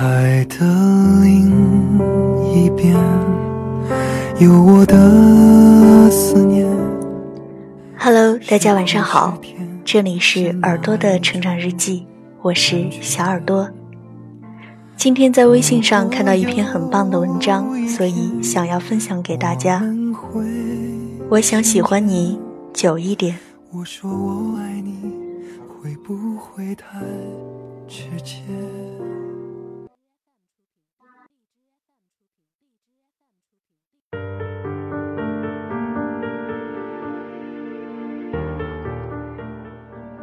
海的另一边，有我的思念。Hello，大家晚上好，这里是耳朵的成长日记，我是小耳朵。今天在微信上看到一篇很棒的文章，所以想要分享给大家。我想喜欢你久一点。我说我爱你，会不会太直接？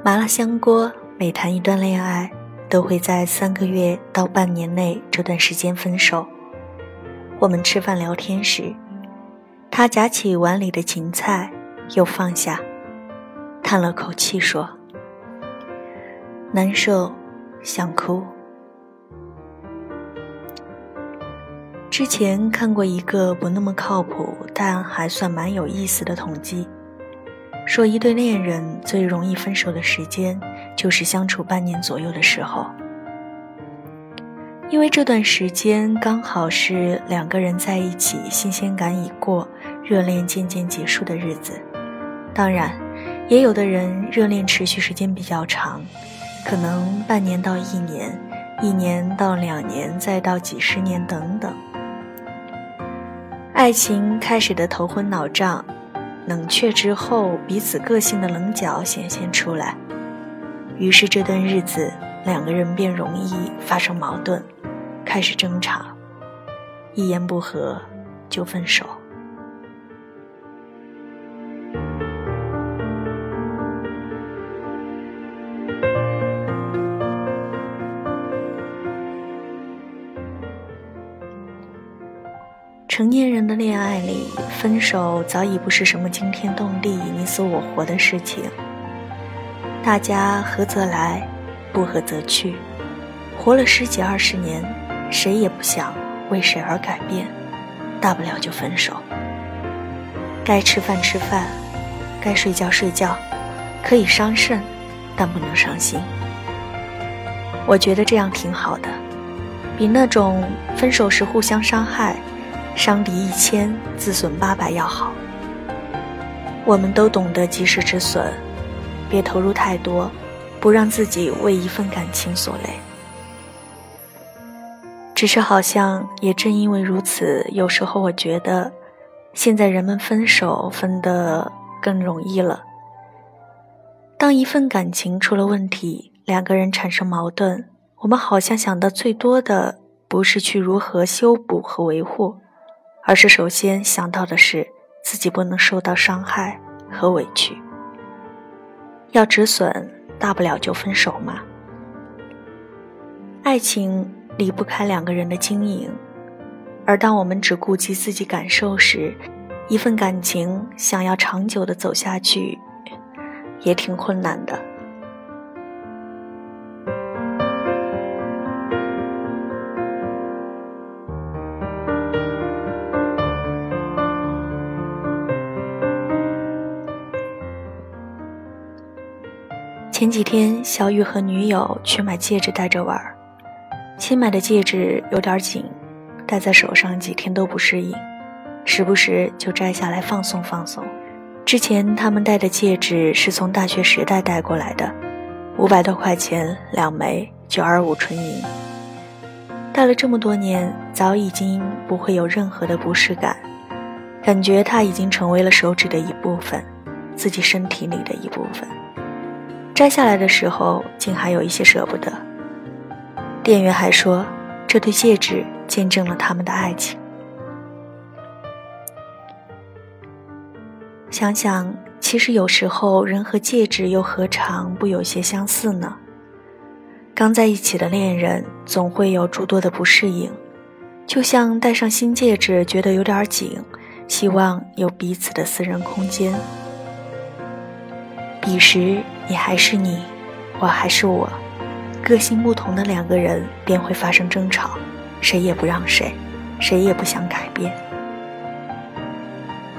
麻辣香锅每谈一段恋爱，都会在三个月到半年内这段时间分手。我们吃饭聊天时，他夹起碗里的芹菜，又放下，叹了口气说：“难受，想哭。”之前看过一个不那么靠谱，但还算蛮有意思的统计。说一对恋人最容易分手的时间，就是相处半年左右的时候，因为这段时间刚好是两个人在一起，新鲜感已过，热恋渐渐结束的日子。当然，也有的人热恋持续时间比较长，可能半年到一年，一年到两年，再到几十年等等。爱情开始的头昏脑胀。冷却之后，彼此个性的棱角显现出来，于是这段日子，两个人便容易发生矛盾，开始争吵，一言不合就分手。成年人的恋爱里，分手早已不是什么惊天动地、你死我活的事情。大家合则来，不合则去。活了十几二十年，谁也不想为谁而改变，大不了就分手。该吃饭吃饭，该睡觉睡觉，可以伤肾，但不能伤心。我觉得这样挺好的，比那种分手时互相伤害。伤敌一千，自损八百要好。我们都懂得及时止损，别投入太多，不让自己为一份感情所累。只是好像也正因为如此，有时候我觉得，现在人们分手分得更容易了。当一份感情出了问题，两个人产生矛盾，我们好像想的最多的不是去如何修补和维护。而是首先想到的是自己不能受到伤害和委屈。要止损，大不了就分手嘛。爱情离不开两个人的经营，而当我们只顾及自己感受时，一份感情想要长久的走下去，也挺困难的。前几天，小雨和女友去买戒指戴着玩儿。新买的戒指有点紧，戴在手上几天都不适应，时不时就摘下来放松放松。之前他们戴的戒指是从大学时代带过来的，五百多块钱两枚，九二五纯银。戴了这么多年，早已经不会有任何的不适感，感觉它已经成为了手指的一部分，自己身体里的一部分。摘下来的时候，竟还有一些舍不得。店员还说，这对戒指见证了他们的爱情。想想，其实有时候人和戒指又何尝不有些相似呢？刚在一起的恋人总会有诸多的不适应，就像戴上新戒指觉得有点紧，希望有彼此的私人空间。彼时。你还是你，我还是我，个性不同的两个人便会发生争吵，谁也不让谁，谁也不想改变，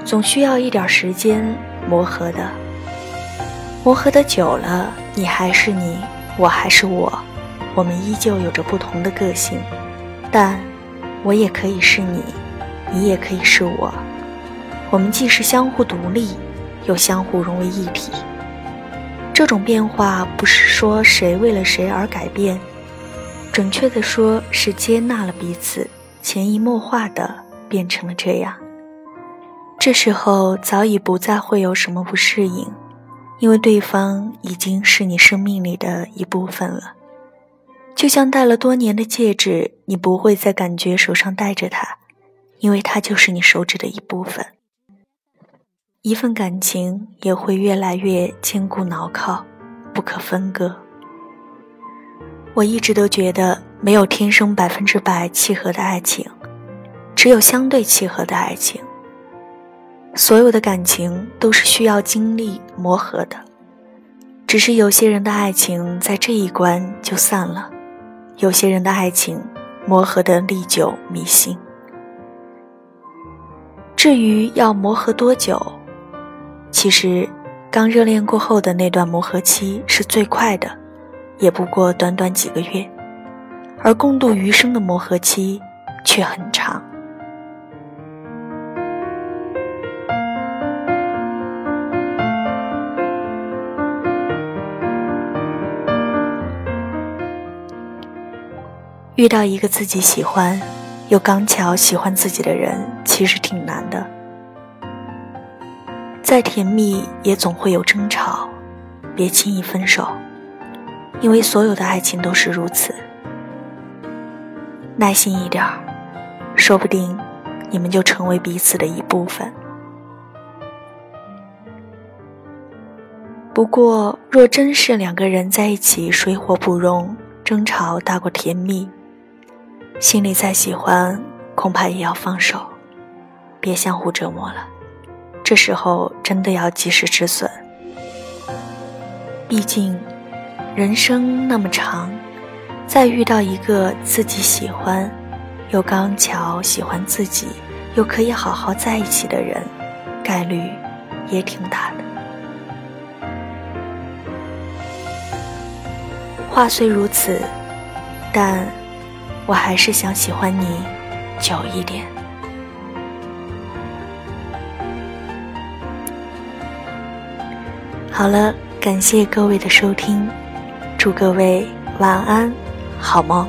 总需要一点时间磨合的。磨合的久了，你还是你，我还是我，我们依旧有着不同的个性，但我也可以是你，你也可以是我。我们既是相互独立，又相互融为一体。这种变化不是说谁为了谁而改变，准确的说是接纳了彼此，潜移默化的变成了这样。这时候早已不再会有什么不适应，因为对方已经是你生命里的一部分了。就像戴了多年的戒指，你不会再感觉手上戴着它，因为它就是你手指的一部分。一份感情也会越来越坚固牢靠，不可分割。我一直都觉得没有天生百分之百契合的爱情，只有相对契合的爱情。所有的感情都是需要经历磨合的，只是有些人的爱情在这一关就散了，有些人的爱情磨合的历久弥新。至于要磨合多久？其实，刚热恋过后的那段磨合期是最快的，也不过短短几个月；而共度余生的磨合期却很长。遇到一个自己喜欢又刚巧喜欢自己的人，其实挺难的。再甜蜜也总会有争吵，别轻易分手，因为所有的爱情都是如此。耐心一点，说不定你们就成为彼此的一部分。不过，若真是两个人在一起水火不容，争吵大过甜蜜，心里再喜欢，恐怕也要放手，别相互折磨了。这时候真的要及时止损，毕竟人生那么长，再遇到一个自己喜欢，又刚巧喜欢自己，又可以好好在一起的人，概率也挺大的。话虽如此，但我还是想喜欢你久一点。好了，感谢各位的收听，祝各位晚安，好梦。